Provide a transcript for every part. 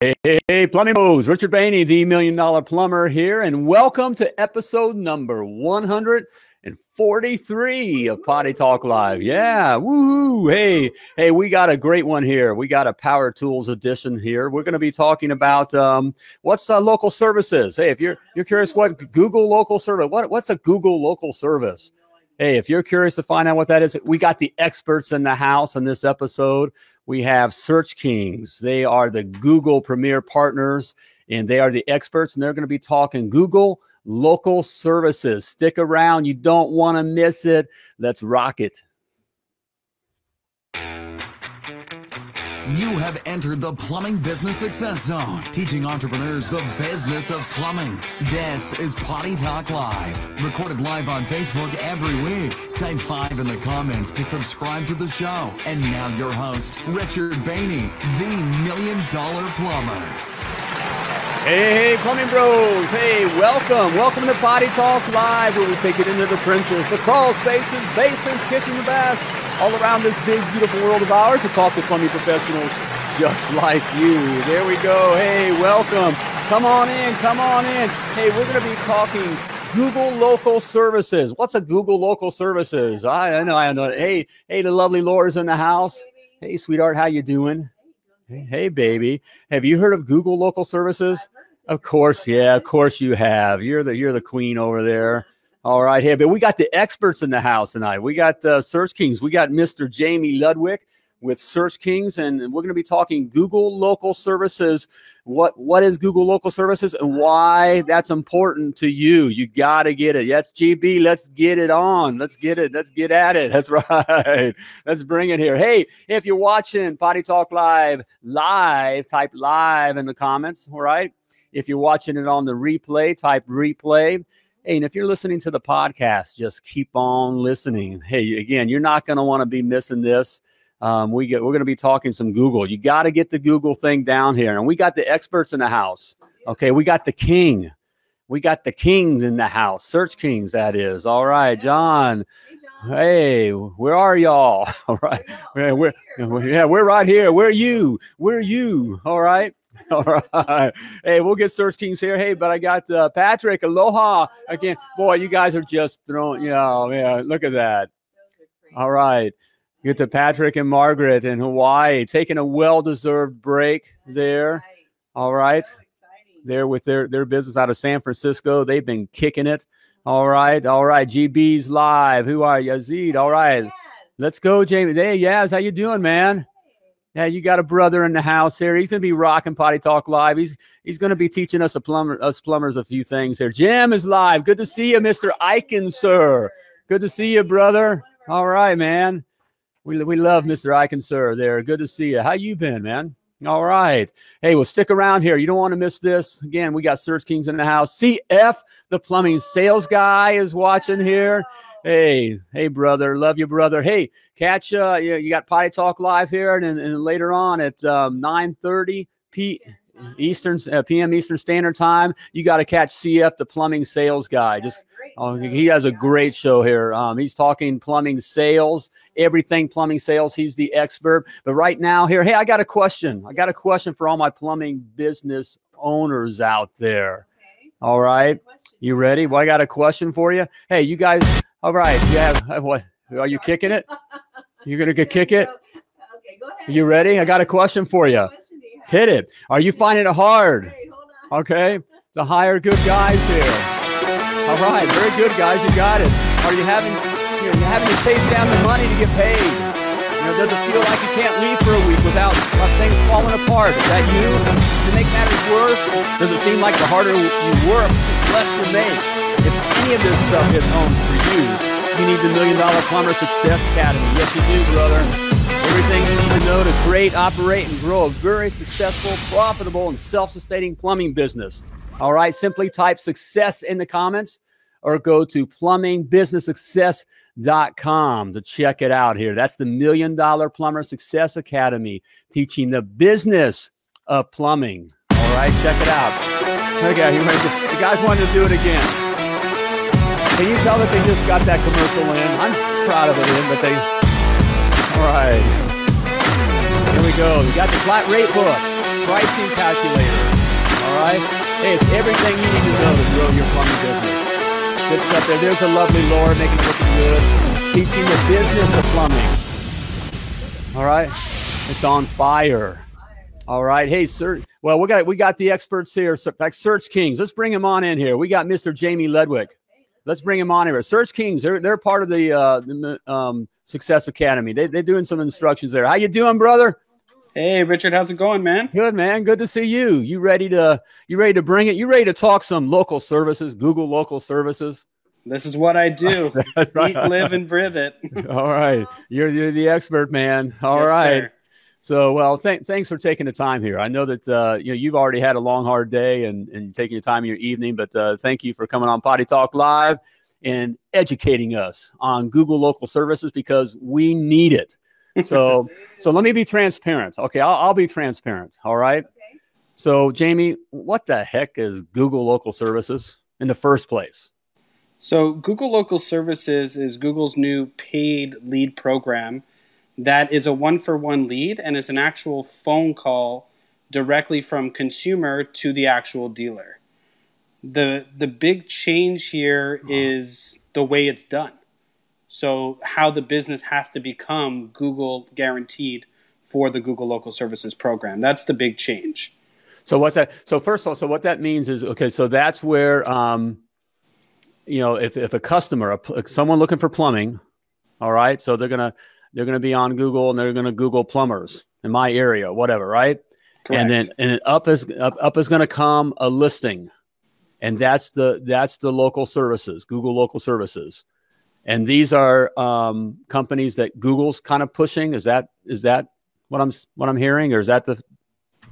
Hey, hey, plumbing pros, Richard Bainey, the Million Dollar Plumber here, and welcome to episode number 143 of Potty Talk Live. Yeah, woo! Hey, hey, we got a great one here. We got a Power Tools edition here. We're going to be talking about um, what's uh, local services. Hey, if you're you're curious what Google local service, what what's a Google local service? Hey, if you're curious to find out what that is, we got the experts in the house in this episode we have Search Kings. They are the Google Premier Partners, and they are the experts, and they're going to be talking Google local services. Stick around. You don't want to miss it. Let's rock it. You have entered the Plumbing Business Success Zone, teaching entrepreneurs the business of plumbing. This is Potty Talk Live, recorded live on Facebook every week. Type 5 in the comments to subscribe to the show. And now your host, Richard Bainey, the Million Dollar Plumber. Hey, hey, plumbing bros. Hey, welcome. Welcome to Potty Talk Live, where we take it into the trenches, the crawl spaces, basements, kitchens, and baths all around this big, beautiful world of ours to talk to plumbing professionals just like you. There we go. Hey, welcome. Come on in. Come on in. Hey, we're going to be talking Google Local Services. What's a Google Local Services? I, I know. I know. Hey, hey, the lovely Laura's in the house. Hey, sweetheart, how you doing? Hey, hey, baby. Have you heard of Google Local Services? Of course, yeah. Of course you have. You're the you're the queen over there. All right, hey, but we got the experts in the house tonight. We got uh, Search Kings. We got Mr. Jamie Ludwig with Search Kings, and we're going to be talking Google Local Services. What what is Google Local Services and why that's important to you? You got to get it. That's GB. Let's get it on. Let's get it. Let's get at it. That's right. Let's bring it here. Hey, if you're watching Potty Talk Live, live, type live in the comments. All right. If you're watching it on the replay, type replay. Hey, and if you're listening to the podcast, just keep on listening. Hey, again, you're not going to want to be missing this. Um, we get, we're going to be talking some Google. You got to get the Google thing down here, and we got the experts in the house. Okay, we got the king. We got the kings in the house, search kings. That is all right, John. Hey, where are y'all? All right, we're, yeah, we're right here. Where are you? Where are you? All right. All right. Hey, we'll get Search Kings here. Hey, but I got uh, Patrick. Aloha. Again, boy, you guys are just throwing, you know, yeah, look at that. All right. Get to Patrick and Margaret in Hawaii, taking a well deserved break there. All right. There with their, their business out of San Francisco. They've been kicking it. All right. All right. GB's live. Who are you? Yazid. All right. Let's go, Jamie. Hey, Yaz, how you doing, man? Yeah, you got a brother in the house here. He's going to be rocking Potty Talk Live. He's he's going to be teaching us a plumber, us plumbers, a few things here. Jim is live. Good to see you, Mister Eichen, sir. Good to see you, brother. All right, man. We we love Mister Eichen, sir. There. Good to see you. How you been, man? All right. Hey, well, stick around here. You don't want to miss this. Again, we got Search Kings in the house. CF, the plumbing sales guy, is watching here. Hey, hey, brother, love you, brother. Hey, catch uh, you, you got Potty Talk live here, and, and later on at um, nine thirty p. Eastern uh, PM Eastern Standard Time. You got to catch CF, the plumbing sales guy. Just oh, he has a great show here. Um, he's talking plumbing sales, everything plumbing sales. He's the expert. But right now, here, hey, I got a question. I got a question for all my plumbing business owners out there. All right, you ready? Well, I got a question for you. Hey, you guys all right. Yeah. What? Are you kicking it? You're gonna get kick it. Okay, go ahead. You ready? I got a question for you. Hit it. Are you finding it hard? Okay. To hire good guys here. All right. Very good, guys. You got it. Are you having you know, you having to chase down the money to get paid? You know, does it feel like you can't leave for a week without uh, things falling apart? Is that you? To make matters worse, does it seem like the harder you work, the less you make? If any of this stuff hits home for you, you need the Million Dollar Plumber Success Academy. Yes, you do, brother. Everything you need to know to create, operate, and grow a very successful, profitable, and self sustaining plumbing business. All right, simply type success in the comments or go to plumbingbusinesssuccess.com to check it out here. That's the Million Dollar Plumber Success Academy, teaching the business of plumbing. All right, check it out. Okay, you guys wanted to do it again. Can you tell that they just got that commercial in? I'm proud of it in, but they. All right. Here we go. We got the flat rate book. pricing calculator. All right. Hey, it's everything you need to know to grow your plumbing business. Good stuff there. There's a lovely Laura making it look good, teaching the business of plumbing. All right. It's on fire. All right. Hey, sir. Well, we got we got the experts here, like Search Kings. Let's bring him on in here. We got Mr. Jamie Ledwick. Let's bring him on here. Search Kings. They're they're part of the, uh, the um, Success Academy. They they're doing some instructions there. How you doing, brother? Hey, Richard. How's it going, man? Good, man. Good to see you. You ready to you ready to bring it? You ready to talk some local services? Google local services. This is what I do. right. Eat, live, and breathe it. All right. You're, you're the expert, man. All yes, right. Sir. So, well, th- thanks for taking the time here. I know that uh, you know you've already had a long, hard day and, and taking your time in your evening, but uh, thank you for coming on Potty Talk Live and educating us on Google local services because we need it. So, so let me be transparent. Okay, I'll, I'll be transparent. All right. Okay. So, Jamie, what the heck is Google local services in the first place? So, Google Local Services is Google's new paid lead program that is a one for one lead and is an actual phone call directly from consumer to the actual dealer. The the big change here is the way it's done. So how the business has to become Google guaranteed for the Google Local Services program. That's the big change. So what's that? So first of all, so what that means is okay. So that's where um, you know if if a customer, a, someone looking for plumbing, all right. So they're gonna they're going to be on Google and they're going to Google plumbers in my area, whatever, right? Correct. And then and then up is up, up is going to come a listing, and that's the that's the local services, Google local services, and these are um, companies that Google's kind of pushing. Is that is that what I'm what I'm hearing, or is that the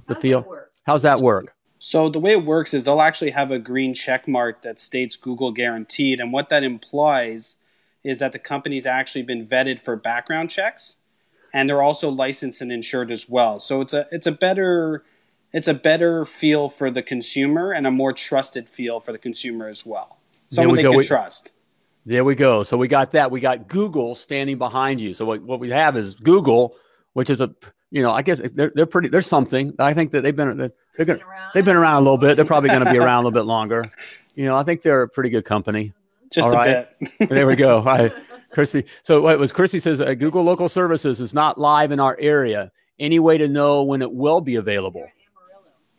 the How's feel? That How's that work? So the way it works is they'll actually have a green check mark that states Google guaranteed, and what that implies is that the company's actually been vetted for background checks and they're also licensed and insured as well. So it's a it's a better it's a better feel for the consumer and a more trusted feel for the consumer as well. Someone they go. can we, trust. There we go. So we got that. We got Google standing behind you. So what, what we have is Google, which is a you know, I guess they're, they're pretty. There's something. I think that they've been they're, they're gonna, they've been around a little bit. They're probably going to be around a little bit longer. You know, I think they're a pretty good company. Just All a right. bit. there we go. Right. Christy. So what was Christy says uh, Google Local Services is not live in our area. Any way to know when it will be available?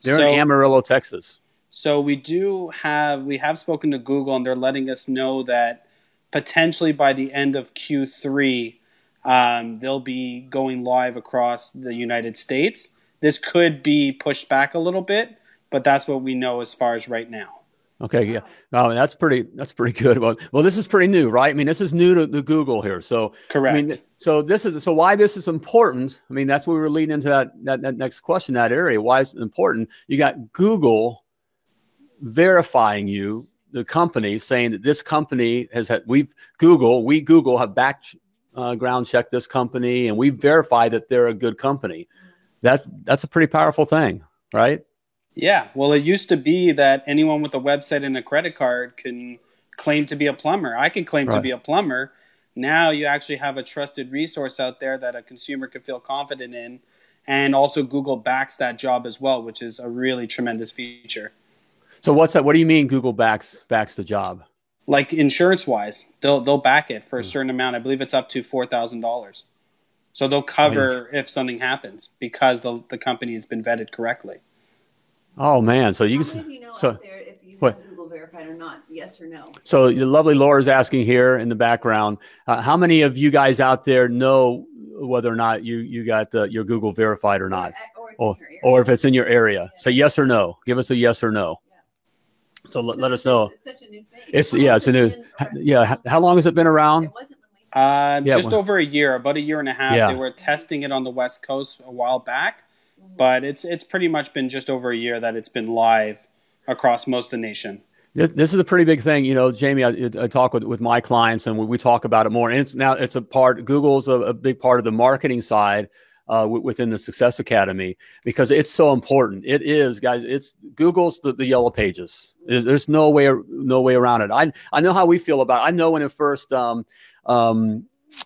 They're so, in Amarillo, Texas. So we do have we have spoken to Google and they're letting us know that potentially by the end of Q3 um, they'll be going live across the United States. This could be pushed back a little bit, but that's what we know as far as right now. Okay, yeah, no, that's pretty. That's pretty good. Well, well, this is pretty new, right? I mean, this is new to, to Google here. So correct. I mean, so this is so why this is important. I mean, that's what we were leading into that, that that next question. That area, why is it important? You got Google verifying you, the company, saying that this company has had. We Google, we Google have background uh, checked this company, and we verify that they're a good company. That that's a pretty powerful thing, right? Yeah, well, it used to be that anyone with a website and a credit card can claim to be a plumber. I can claim right. to be a plumber. Now you actually have a trusted resource out there that a consumer can feel confident in, and also Google backs that job as well, which is a really tremendous feature. So what's that? What do you mean Google backs backs the job? Like insurance wise, they'll they'll back it for a hmm. certain amount. I believe it's up to four thousand dollars. So they'll cover if something happens because the the company has been vetted correctly. Oh man, so you can you know so if you what? Google verified or not, yes or no. So the lovely Laura's asking here in the background, uh, how many of you guys out there know whether or not you you got uh, your Google verified or not, or, or, or, if it's in your area? Yeah. Say yes or no. Give us a yes or no. Yeah. So let, let us know. It's such a new thing. It's yeah, it's a new. Yeah, how long has it been around? Uh, yeah, just when, over a year, about a year and a half. Yeah. They were testing it on the West Coast a while back but it's it's pretty much been just over a year that it's been live across most of the nation. This, this is a pretty big thing, you know, Jamie. I, I talk with, with my clients, and we, we, talk about it more. And it's now it's a part. Google's a, a big part of the marketing side uh, w- within the Success Academy because it's so important. It is, guys. It's Google's the, the yellow pages. There's, there's, no way no way around it. I I know how we feel about. It. I know when it first um, um,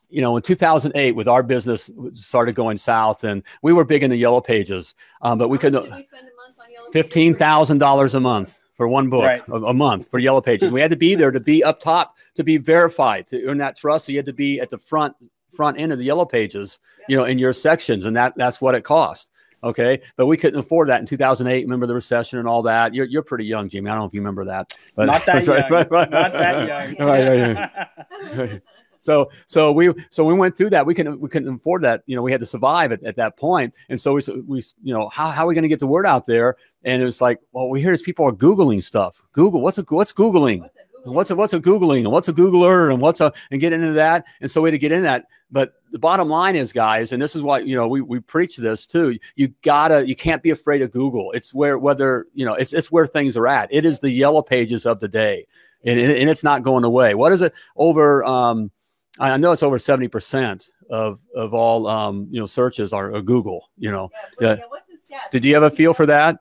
you know, in 2008, with our business started going south, and we were big in the yellow pages, um, but we could much did we spend a month on Yellow Pages? fifteen thousand dollars a month for one book Right. a, a month for yellow pages. we had to be there to be up top to be verified to earn that trust. So you had to be at the front front end of the yellow pages, you know, in your sections, and that that's what it cost. Okay, but we couldn't afford that in 2008. Remember the recession and all that. You're, you're pretty young, Jimmy. I don't know if you remember that. But Not that Right, young. right, right. Not that young. Right, right, right. So so we so we went through that. We couldn't we couldn't afford that. You know, we had to survive at, at that point. And so we we you know how how are we going to get the word out there? And it was like, well, we hear is people are googling stuff. Google what's a what's googling? What's What's a what's a googling and what's a Googler and what's a and get into that. And so we had to get in that. But the bottom line is, guys, and this is why you know we we preach this too. You gotta you can't be afraid of Google. It's where whether you know it's it's where things are at. It is the yellow pages of the day, and, and and it's not going away. What is it over? Um, I I know it's over seventy percent of of all um, you know searches are, are Google. You know, Yeah, Yeah. but, yeah, what's the stats? did you have a feel for that,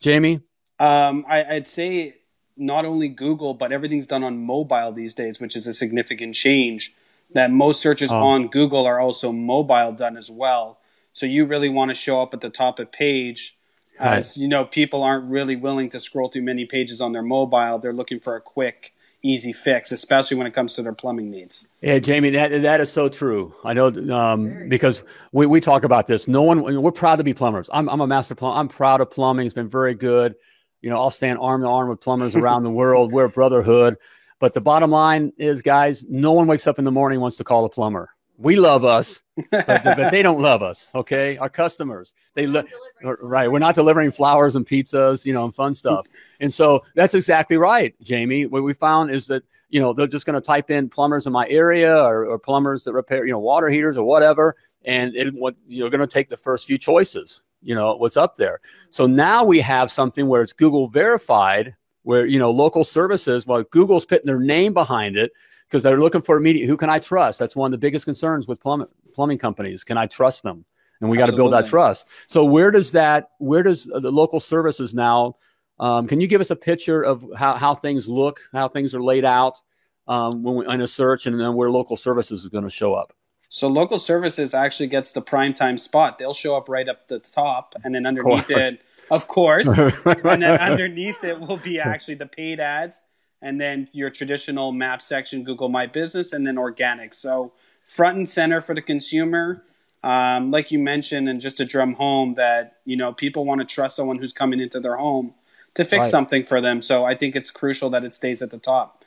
Jamie? Um, I, I'd say not only Google, but everything's done on mobile these days, which is a significant change. That most searches Oh. on Google are also mobile done as well. So you really want to show up at the top of page, as you know, people aren't really willing to scroll through many pages on their mobile. They're looking for a quick, easy fix, especially when it comes to their plumbing needs. Yeah, Jamie, that that is so true. I know um, because we, we talk about this. No one, we're proud to be plumbers. I'm, I'm a master plumber. I'm proud of plumbing. It's been very good. You know, I'll stand arm to arm with plumbers around the world. We're a brotherhood. But the bottom line is, guys, no one wakes up in the morning and wants to call a plumber. We love us, but, but they don't love us. Okay, our customers. They We're look right. We're not delivering flowers and pizzas, you know, and fun stuff. And so that's exactly right, Jamie. What we found is that you know they're just going to type in plumbers in my area or, or plumbers that repair you know water heaters or whatever, and it what you're going to take the first few choices. You know what's up there. So now we have something where it's Google verified, where you know local services. Well, Google's putting their name behind it because they're looking for immediate. Who can I trust? That's one of the biggest concerns with plumbing plumbing companies. Can I trust them? And we got to build that trust. So where does that? Where does the local services now? Um, can you give us a picture of how, how things look, how things are laid out um, when we, in a search, and then where local services is going to show up? So local services actually gets the prime time spot. They'll show up right up the top, and then underneath it, of course, and then underneath it will be actually the paid ads, and then your traditional map section, Google My Business, and then organic. So front and center for the consumer. Um, like you mentioned, and just to drum home that you know people want to trust someone who's coming into their home to fix Right. something for them. So I think it's crucial that it stays at the top.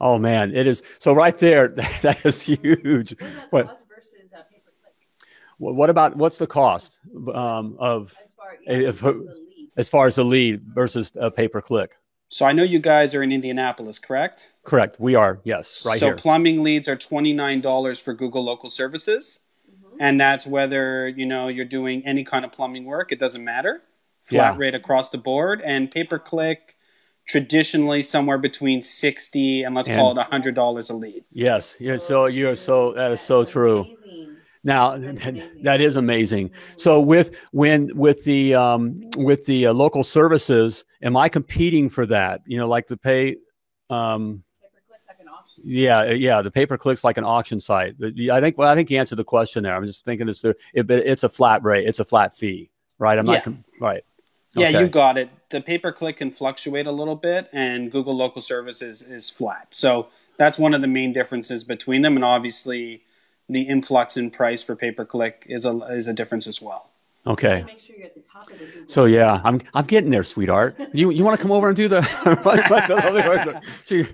Oh man, it is. So right there, that is huge. What What, about versus uh, pay per click? what about what's the cost um, of As far yeah, if- as as far as the lead versus a pay per click? So I know you guys are in Indianapolis, correct? Correct. We are yes, right so here. plumbing leads are twenty nine dollars for Google local services, Mm-hmm. and that's whether you know you're doing any kind of plumbing work. It doesn't matter, flat Yeah. rate across the board. And pay per click, traditionally somewhere between sixty and let's call it hundred dollars a lead. yes. Yeah. So you're so that is so true. Amazing. Now That's amazing. that is amazing. So with when with the um, with the uh, local services, am I competing for that? You know, like the pay. Um, Pay per click's like an option. yeah, uh, yeah. The pay per clicks like an auction site. But I think. Well, I think you answered the question there. I'm just thinking it's the it, it's a flat rate. It's a flat fee, right? I'm Yeah. not com- right. Yeah, you got it. The pay per click can fluctuate a little bit, and Google local services is flat. So that's one of the main differences between them, and obviously. The influx in price for pay per click is a is a difference as well. Okay. Sure you're at the top of the Google. So yeah, I'm I'm getting there, sweetheart. You you want to come over and do the? So you,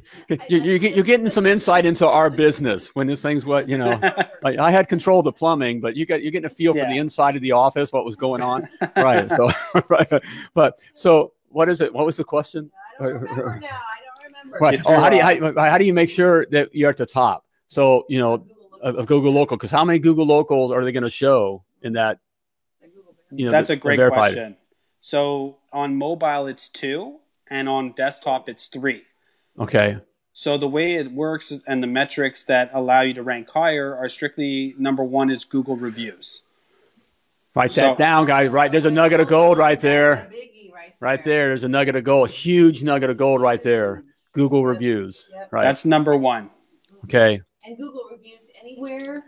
you, you get, you're getting some insight into our business when this thing's what you know. I, I had control of the plumbing, but you got you're getting a feel for the inside of the office, what was going on, right? So right, but so what is it? What was the question? I don't remember now. I don't remember. Right. It's Oh, how do you how, how do you make sure that you're at the top? So you know Google local- of, of Google Local, because how many Google Locals are they going to show in that? You know, That's the- a great question. So on mobile, it's two, and on desktop, it's three. Okay. So the way it works and the metrics that allow you to rank higher are strictly number one is Google reviews. Write So- that down, guys. Right there's a nugget of gold right there. That's a biggie right there. There's a nugget of gold, huge nugget of gold right there. Google reviews, right? That's number one. okay. And Google reviews anywhere?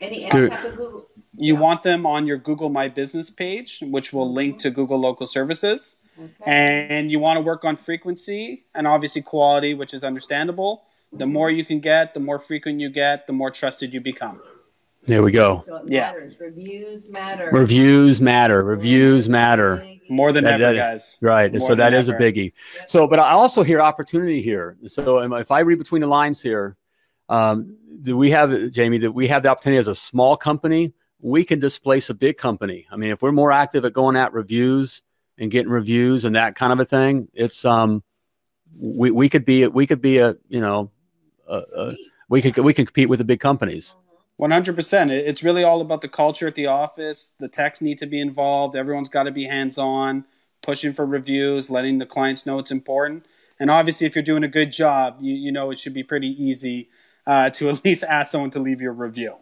Any, any Good. type of Google? You Yeah. want them on your Google My Business page, which will link to mm-hmm. Google Local Services. Okay. And you want to work on frequency and obviously quality, which is understandable. The mm-hmm. more you can get, the more frequent you get, the more trusted you become. There we go. so it yeah. matters. Reviews matter. Reviews matter. Reviews matter. More than That- ever, that- guys. Right. More so that than is a ever. biggie. So, but I also hear opportunity here. So if I read between the lines here, um, do we have, Jamie, that we have the opportunity as a small company, we can displace a big company. I mean, if we're more active at going at reviews and getting reviews and that kind of a thing, it's, um, we, we could be, we could be a, you know, a, a, we could, we can compete with the big companies. One hundred percent. It's really all about the culture at the office. The techs need to be involved. Everyone's got to be hands on, pushing for reviews, letting the clients know it's important. And obviously, if you're doing a good job, you, you know it should be pretty easy uh, to at least ask someone to leave your review.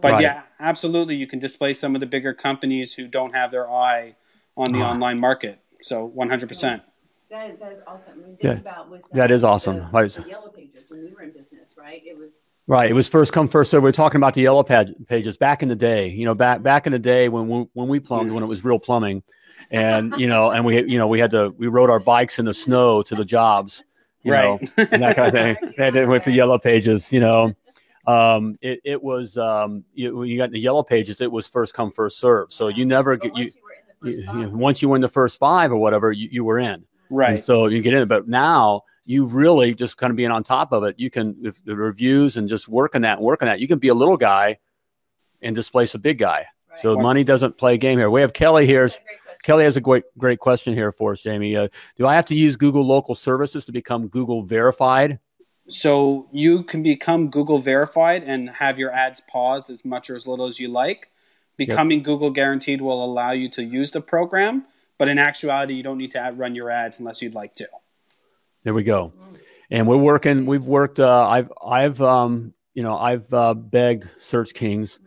But Right. yeah, absolutely, you can display some of the bigger companies who don't have their eye on the online market. So one hundred percent. That is, that is awesome. I mean, think Yeah, about with that uh, is awesome. The, Right. the yellow pages when we were in business, right? It was Right. It was first come first serve. We're talking about the yellow pad pages back in the day. You know, back back in the day when we, when we plumbed, when it was real plumbing, and you know, and we you know we had to we rode our bikes in the snow to the jobs, you Right. know, and that kind of thing. And then with the yellow pages, you know, um, it it was um, you, when you got the yellow pages, it was first come first serve. So you never but get you. once you were in the you, first five, once you were in the first five or whatever, you, you were in. And Right. so you get in, but now you really just kind of being on top of it. You can if the reviews and just working that, working that. You can be a little guy and displace a big guy. right. So money doesn't play a game here. We have Kelly here. That's a great question. Kelly has a great great question here for us, Jamie. Uh, do I have to use Google local services to become Google verified? So you can become Google verified and have your ads pause as much or as little as you like. Becoming Google guaranteed will allow you to use the program, but in actuality, you don't need to ad- run your ads unless you'd like to. There we go. And we're working. We've worked. Uh, I've I've um, you know I've uh, begged Search Kings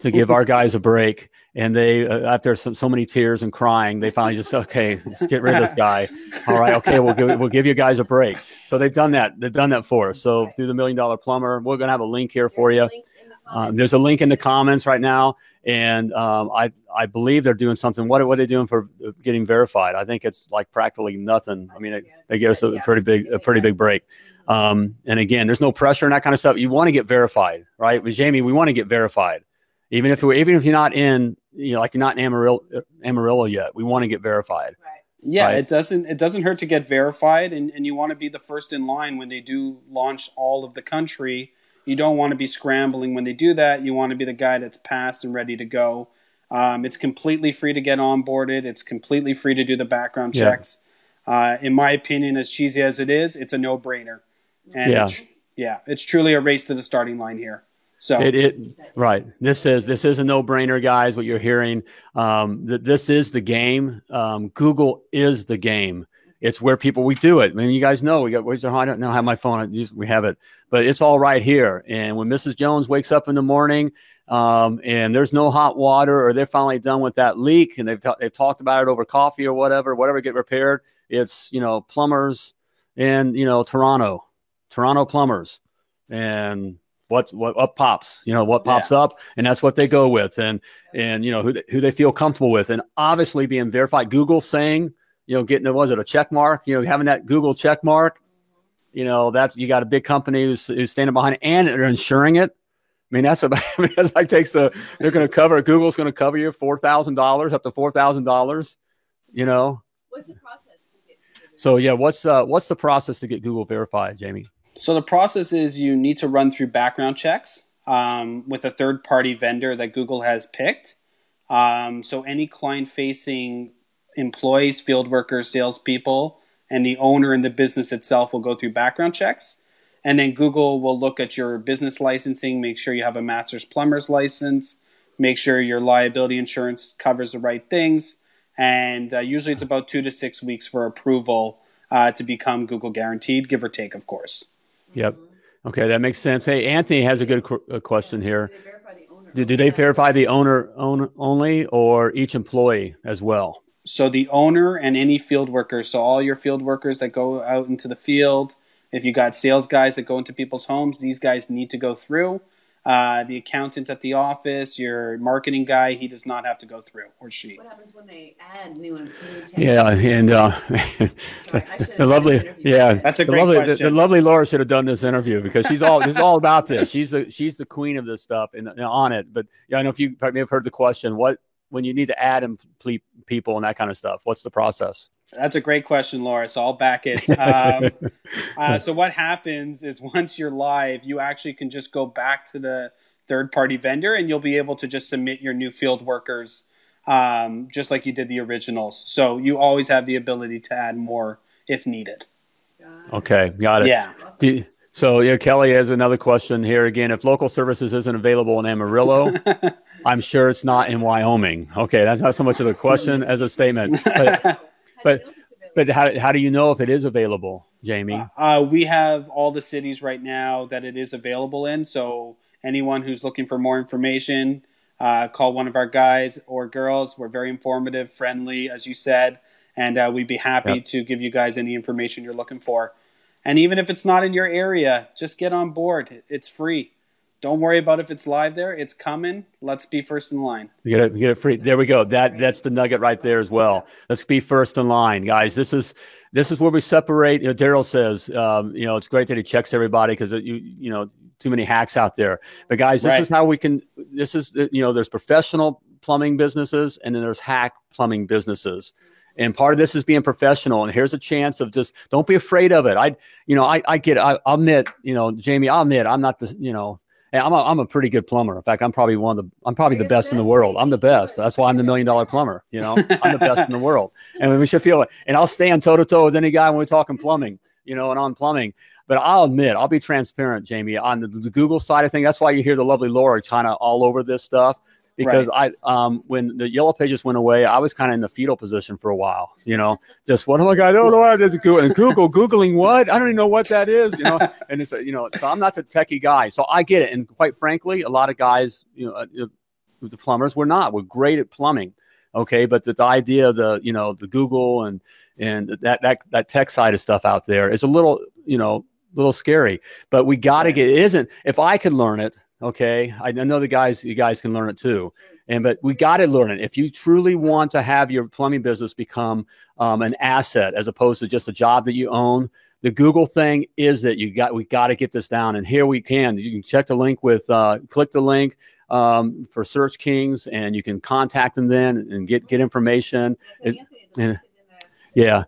to give our guys a break, and they uh, after some, so many tears and crying, they finally just okay, let's get rid of this guy. All right, okay, we'll give we'll give you guys a break. So they've done that. They've done that for us. So through the Million Dollar Plumber, we're gonna have a link here for you. There's a link in the Um, comments. there's a link in the comments right now, and um, I I believe they're doing something. What what are they doing for uh, getting verified? I think it's like practically nothing. I mean, it, they give us a pretty big a pretty big break. Um, and again, there's no pressure and that kind of stuff. You want to get verified, right? With Jamie, we want to get verified, even if we even if you're not in, you know, like you're not in Amarillo, Amarillo yet. We want to get verified. Right. Yeah, Right. it doesn't it doesn't hurt to get verified, and, and you want to be the first in line when they do launch all of the country. You don't want to be scrambling when they do that. You want to be the guy that's passed and ready to go. Um, it's completely free to get onboarded. It's completely free to do the background Yeah. checks. Uh, in my opinion, as cheesy as it is, it's a no brainer. And Yeah. it's, yeah, it's truly a race to the starting line here. So It, it right. This is this is a no brainer, guys. What you're hearing, um, that this is the game. Um, Google is the game. It's where people we do it. I mean, you guys know we got. Where's our, I don't know have my phone. We have it, but it's all right here. And when Mrs. Jones wakes up in the morning, um, and there's no hot water, or they're finally done with that leak, and they've ta- they've talked about it over coffee or whatever, whatever get repaired. It's you know plumbers and you know Toronto, Toronto plumbers, and what what up pops you know what pops up and that's what they go with and and you know who they, who they feel comfortable with and obviously being verified google saying you know getting was it a check mark you know having that google check mark you know that's you got a big company who's, who's standing behind it and they're insuring it I mean that's about I mean, that's like takes the they're going to cover Google's going to cover you four thousand dollars up to four thousand dollars, you know. What's the process to get? So yeah, what's uh what's the process to get Google verified, Jamie? So the process is you need to run through background checks um, with a third party vendor that Google has picked. Um, so any client facing employees, field workers, salespeople, and the owner in the business itself will go through background checks. And then Google will look at your business licensing, make sure you have a master's plumber's license, make sure your liability insurance covers the right things. And uh, usually it's about two to six weeks for approval uh, to become Google guaranteed, give or take, of course. Yep. Okay, that makes sense. Hey, Anthony has a good qu- uh, question here. Do they verify the owner? Do, do they verify the owner own only or each employee as well? So the owner and any field workers, so all your field workers that go out into the field, if you got sales guys that go into people's homes, these guys need to go through. Uh, the accountant at the office, your marketing guy, he does not have to go through, or she. What happens when they add new, new Yeah, and uh, the lovely, yeah, That's a the great lovely, the, question. the lovely Laura should have done this interview because she's all this is all about this. She's the she's the queen of this stuff and, and on it. But yeah, I know if you may have heard the question. What when you need to add and ple- people and that kind of stuff? What's the process? That's a great question, Laura. So I'll back it. Um, uh, so what happens is once you're live, you actually can just go back to the third party vendor and you'll be able to just submit your new field workers um, just like you did the originals. So you always have the ability to add more if needed. Okay, got it. Yeah. So yeah, Kelly has another question here again. If local services isn't available in Amarillo, I'm sure it's not in Wyoming. Okay, that's not so much of a question as a statement. But but but how how do you know if it is available, Jamie? Uh, we have all the cities right now that it is available in. So anyone who's looking for more information, uh, call one of our guys or girls. We're very informative, friendly, as you said, and uh, we'd be happy Yep. to give you guys any information you're looking for. And even if it's not in your area, just get on board. It's free. Don't worry about if it's live there. It's coming. Let's be first in line. You get it, you get it free. There we go. That that's the nugget right there as well. Let's be first in line, guys. This is this is where we separate. You know, Daryl says, um, you know, it's great that he checks everybody because you you know too many hacks out there. But guys, this Right. is how we can. This is you know, there's professional plumbing businesses and then there's hack plumbing businesses. And part of this is being professional. And here's a chance of just don't be afraid of it. I, you know, I, I get. I, I'll admit, you know, Jamie, I'll admit, I'm not the, you know, and I'm a, I'm a pretty good plumber. In fact, I'm probably one of the I'm probably the You're the best in the world. I'm the best. That's why I'm the million dollar plumber. You know, I'm the best in the world, and we should feel it. And I'll stand toe to toe with any guy when we're talking plumbing. You know, and on plumbing. But I'll admit, I'll be transparent, Jamie, on the, the Google side of things. That's why you hear the lovely Laura kind of all over this stuff. Because I, um, when the yellow pages went away, I was kind of in the fetal position for a while. You know, just what? Oh my God, I don't know what. Google and Google, googling what? I don't even know what that is. You know, and it's you know, so I'm not the techie guy, so I get it. And quite frankly, a lot of guys, you know, uh, the plumbers, we're not. We're great at plumbing, okay. But the, the idea of the you know the Google and and that that that tech side of stuff out there is a little you know little scary. But we got to get. It isn't. If I could learn it, okay. I know the guys. You guys can learn it too. And but we got to learn it. If you truly want to have your plumbing business become um, an asset as opposed to just a job that you own, the Google thing is that you got we got to get this down. And here we can. You can check the link with uh, click the link um, for Search Kings, and you can contact them then and get get information. It- and- Yeah.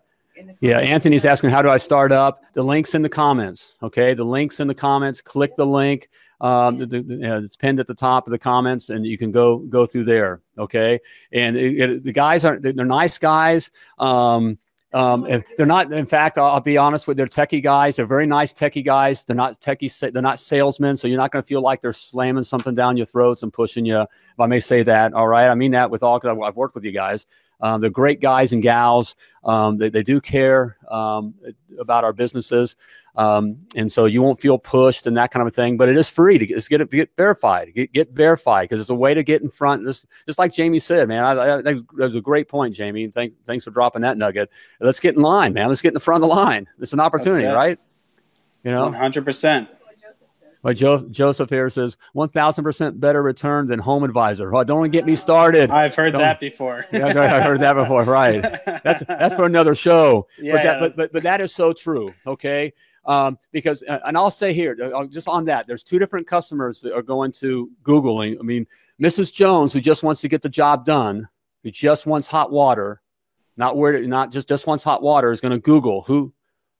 Yeah, Anthony's asking, how do I start up? The link's in the comments. Okay, the link's in the comments. Click the link. Um, the, it's pinned at the top of the comments, and you can go go through there. Okay, and it, it- the guys are they're nice guys. Um, um, they're not. In fact, I'll, I'll be honest with. They're techie guys. They're very nice techie guys. They're not techie. They're not salesmen. So you're not going to feel like they're slamming something down your throats and pushing you. If I may say that. All right. I mean that with all because I've, I've worked with you guys. Um, they're great guys and gals. Um, they, they do care um, about our businesses. Um, and so you won't feel pushed and that kind of a thing, but it is free to get, just get it, get verified, get, get verified because it's a way to get in front. This, just like Jamie said, man, I, I, that was a great point, Jamie. And thank, thanks for dropping that nugget. Let's get in line, man. Let's get in the front of the line. It's an opportunity, it. right? You know, 100%. But jo- Joseph here says 1000% better return than home advisor. Oh, don't get me started. I've heard Don't- that before. Yeah, I've I've heard that before. Right. That's that's for another show. Yeah, but, that, but but but that is so true. Okay. Um, because uh, and I'll say here, uh, just on that, there's two different customers that are going to googling. I mean, Mrs. Jones, who just wants to get the job done, who just wants hot water, not where not just just wants hot water, is going to Google who,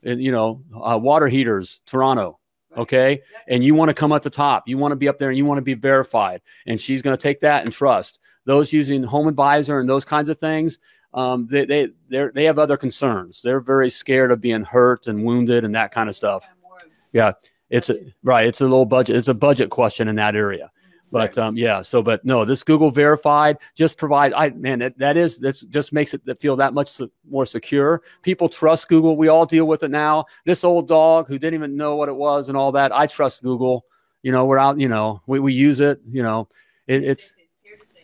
and you know, uh, water heaters, Toronto. Okay. And you want to come at the top. You want to be up there and you want to be verified. And she's going to take that and trust those using Home Advisor and those kinds of things. Um, they they they they have other concerns. They're very scared of being hurt and wounded and that kind of stuff. Yeah, it's a right. It's a little budget. It's a budget question in that area. But um, yeah, so but no, this Google verified just provide. I man, that, that is that's just makes it feel that much more secure. People trust Google. We all deal with it now. This old dog who didn't even know what it was and all that. I trust Google. You know, we're out. You know, we, we use it. You know, it, it's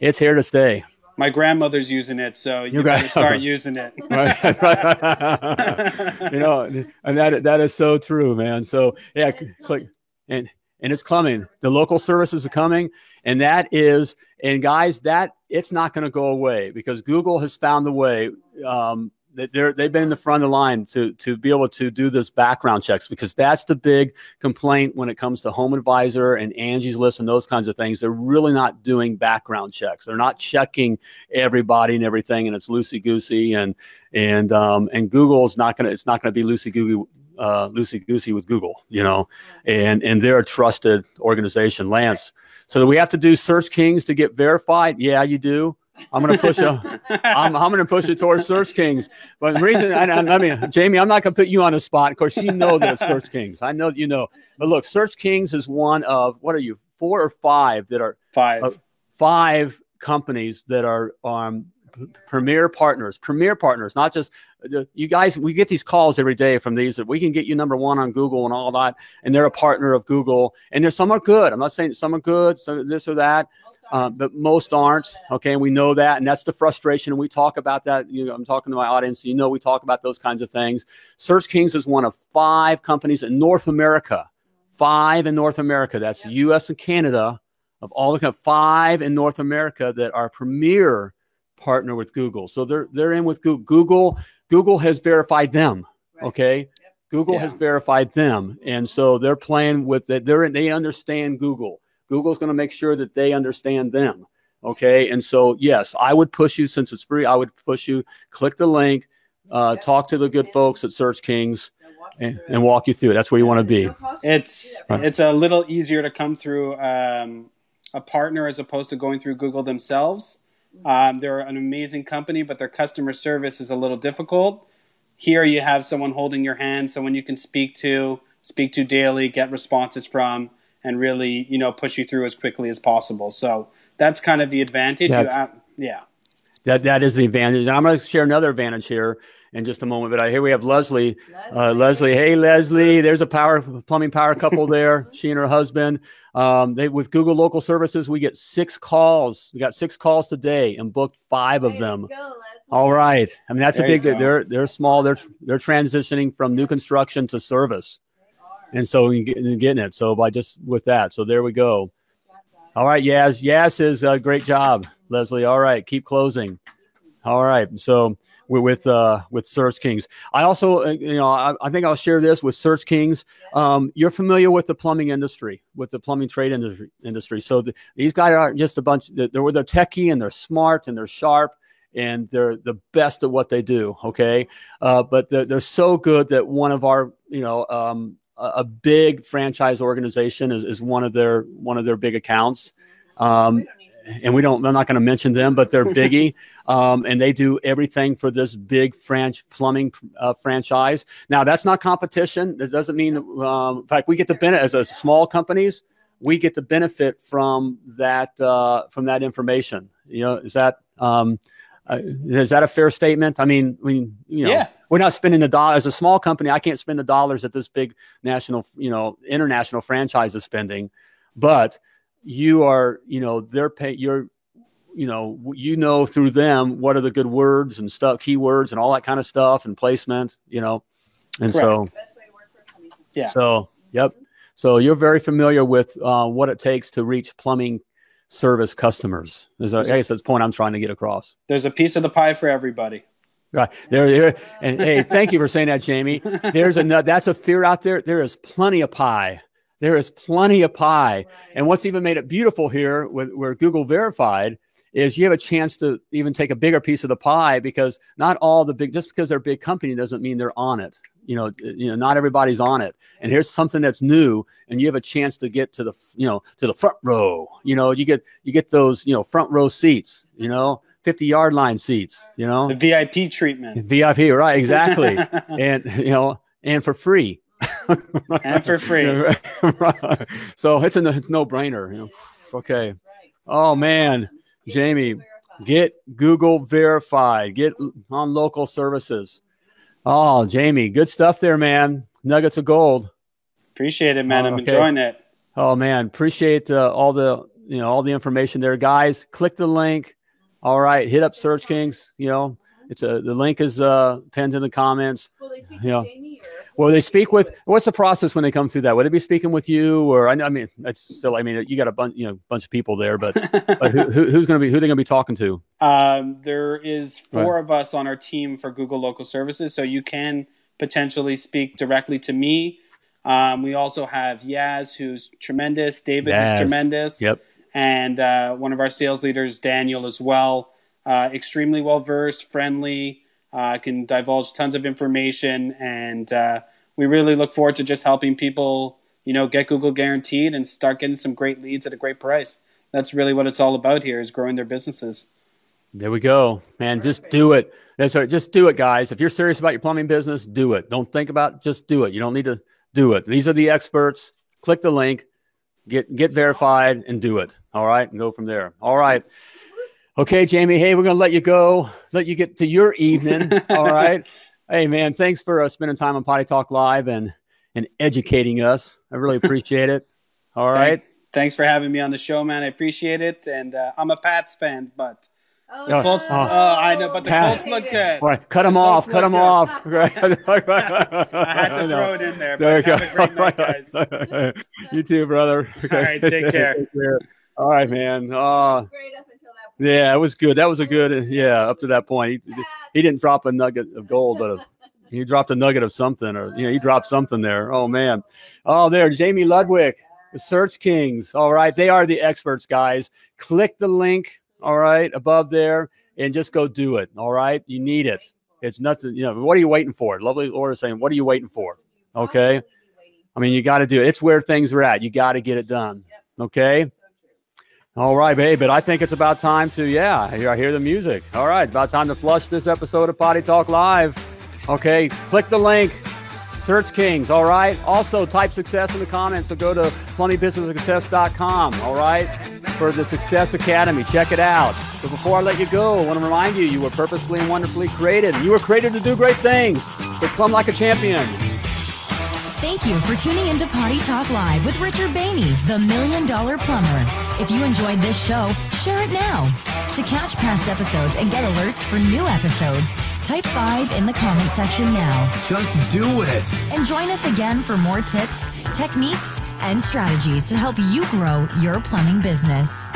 it's here to stay. My grandmother's using it, so you Your better start using it. right, right. you know, and that that is so true, man. So yeah, click and and it's coming. The local services are coming, and that is, and guys, that it's not going to go away because Google has found the way. Um, they're, they've been in the front of the line to to be able to do this background checks because that's the big complaint when it comes to Home Advisor and Angie's List and those kinds of things. They're really not doing background checks. They're not checking everybody and everything, and it's loosey goosey and and um, and Google's not gonna it's not gonna be loosey uh, loosey goosey with Google, you know, and and they're a trusted organization. Lance, so we have to do Search Kings to get verified. Yeah, you do. I'm to push a, I'm, I'm to push it towards Search Kings. But the reason, I, I mean, Jamie, I'm not to put you on the spot. Of course, you know that it's Search Kings. I know you know. But look, Search Kings is one of what are you four or five that are five uh, five companies that are um, premier partners, premier partners, not just you guys. We get these calls every day from these that we can get you number one on Google and all that, and they're a partner of Google. And there's some are good. I'm not saying some are good, some this or that, uh, but most aren't. Okay, and we know that, and that's the frustration. And we talk about that. You know, I'm talking to my audience. You know, we talk about those kinds of things. Search Kings is one of five companies in North America. Five in North America. That's the U.S. and Canada. Of all the five in North America that are premier partner with Google. So they're they're in with Google. Google, Google has verified them. Okay. Yep. Google yeah. has verified them. And so they're playing with it. They're they understand Google. Google's going to make sure that they understand them. Okay. And so yes, I would push you since it's free, I would push you, click the link, uh, yep. talk to the good folks at Search Kings. And, and, walk you through it. That's where you want to be. It's it's a little easier to come through um, a partner as opposed to going through Google themselves. Um, they're an amazing company, but their customer service is a little difficult. Here, you have someone holding your hand, someone you can speak to, speak to daily, get responses from, and really, you know, push you through as quickly as possible. So that's kind of the advantage. You, yeah. That that is the advantage. And I'm going to share another advantage here in just a moment. But I, here we have Leslie. Leslie. Uh, Leslie. Hey, Leslie. There's a power plumbing power couple there. she and her husband. Um, they with Google Local Services, we get six calls. We got six calls today and booked five of them. All right. I mean, that's there a big. They're they're small. They're they're transitioning from new construction to service, and so we get, getting it. So by just with that, so there we go. All right, Yaz. Yaz is a great job, Leslie. All right, keep closing. All right, so with uh, with Search Kings. I also, uh, you know, I, I, think I'll share this with Search Kings. Um, you're familiar with the plumbing industry, with the plumbing trade industry. industry. So the, these guys aren't just a bunch. They're, they're techie and they're smart and they're sharp and they're the best at what they do. Okay, uh, but they're, they're so good that one of our, you know. Um, a big franchise organization is, is one of their one of their big accounts. Um, and we don't. I'm not going to mention them, but they're biggie, um, and they do everything for this big French plumbing uh, franchise. Now, that's not competition. That doesn't mean. Um, in fact, we get the benefit as a small companies. We get the benefit from that uh, from that information. You know, is that um, uh, is that a fair statement? I mean, we you know yeah. we're not spending the dollar as a small company. I can't spend the dollars that this big national, you know, international franchise is spending, but you are, you know, they're paying, you're, you know, you know through them what are the good words and stuff, keywords and all that kind of stuff and placement, you know, and Correct. so, yeah. So, yep. So you're very familiar with uh, what it takes to reach plumbing service customers. Is a, I guess that's the point I'm trying to get across. There's a piece of the pie for everybody. Right there, there, and hey, thank you for saying that, Jamie. There's another. that's a fear out there. There is plenty of pie there is plenty of pie. Right. And what's even made it beautiful here, with, where Google verified, is you have a chance to even take a bigger piece of the pie because not all the big, just because they're a big company doesn't mean they're on it. You know, uh, you know, not everybody's on it. And here's something that's new, and you have a chance to get to the, you know, to the front row. You know, you get you get those, you know, front row seats. You know, 50 yard line seats. You know, the VIP treatment. VIP, right? Exactly. and you know, and for free and for free. so it's a it's no brainer. You know? Okay. Oh man, Jamie, get Google verified. Get on local services. Oh, Jamie, good stuff there, man. Nuggets of gold. Appreciate it, man. I'm okay. enjoying it. Oh man, appreciate uh, all the you know all the information there, guys. Click the link. All right, hit up Search Kings. You know, it's a the link is uh pinned in the comments. Will they speak you know. Jamie or? Well, they speak with. What's the process when they come through that? Would they be speaking with you, or I, I mean, it's still. I mean, you got a bunch, you know, bunch of people there, but, but who, who, who's going to be who they going to be talking to? Um, there is four right. of us on our team for Google Local Services, so you can potentially speak directly to me. Um, we also have Yaz, who's tremendous. David Yaz. is tremendous. Yep. And uh, one of our sales leaders, Daniel, as well. Uh, extremely well versed, friendly uh, can divulge tons of information, and uh, we really look forward to just helping people, you know, get Google guaranteed and start getting some great leads at a great price. That's really what it's all about here: is growing their businesses. There we go, man. Just do it. That's right. Just do it, guys. If you're serious about your plumbing business, do it. Don't think about it, just do it. You don't need to do it. These are the experts. Click the link, get get verified, and do it. All right, and go from there. All right. Okay, Jamie. Hey, we're gonna let you go. Let you get to your evening. All right. Hey, man. Thanks for uh, spending time on Potty Talk Live and and educating us. I really appreciate it. All right. thanks for having me on the show, man. I appreciate it. And uh, I'm a Pats fan, but Oh, the Colts. Oh, I know, but the Pat. Colts look good. All right, cut them off. Cut them off. I had to throw it in there. But there have a great night, guys. you too, brother. Okay. All right, take care. take care. All right, man. Uh, yeah, it was good. That was a good. Yeah, up to that point, he, he didn't drop a nugget of gold, but a, he dropped a nugget of something, or you know, he dropped something there. Oh man. Oh, there, Jamie Ludwig, the Search Kings. All right, they are the experts, guys. Click the link. All right, above there, and just go do it. All right, you need it. It's nothing. You know, what are you waiting for? Lovely Laura saying, "What are you waiting for?" Okay. I mean, you got to do it. It's where things are at. You got to get it done. Okay. All right, babe, but I think it's about time to, yeah, I hear, the music. All right, about time to flush this episode of Potty Talk Live. Okay, click the link, Search Kings, all right? Also, type success in the comments, so go to plumbingbusinesssuccess.com, all right, for the Success Academy. Check it out. But before I let you go, I want to remind you, you were purposely and wonderfully created. You were created to do great things. So come like a champion. Thank you for tuning into Potty Talk Live with Richard Bainey, the Million Dollar Plumber. If you enjoyed this show, share it now. To catch past episodes and get alerts for new episodes, type 5 in the comment section now. Just do it. And join us again for more tips, techniques, and strategies to help you grow your plumbing business.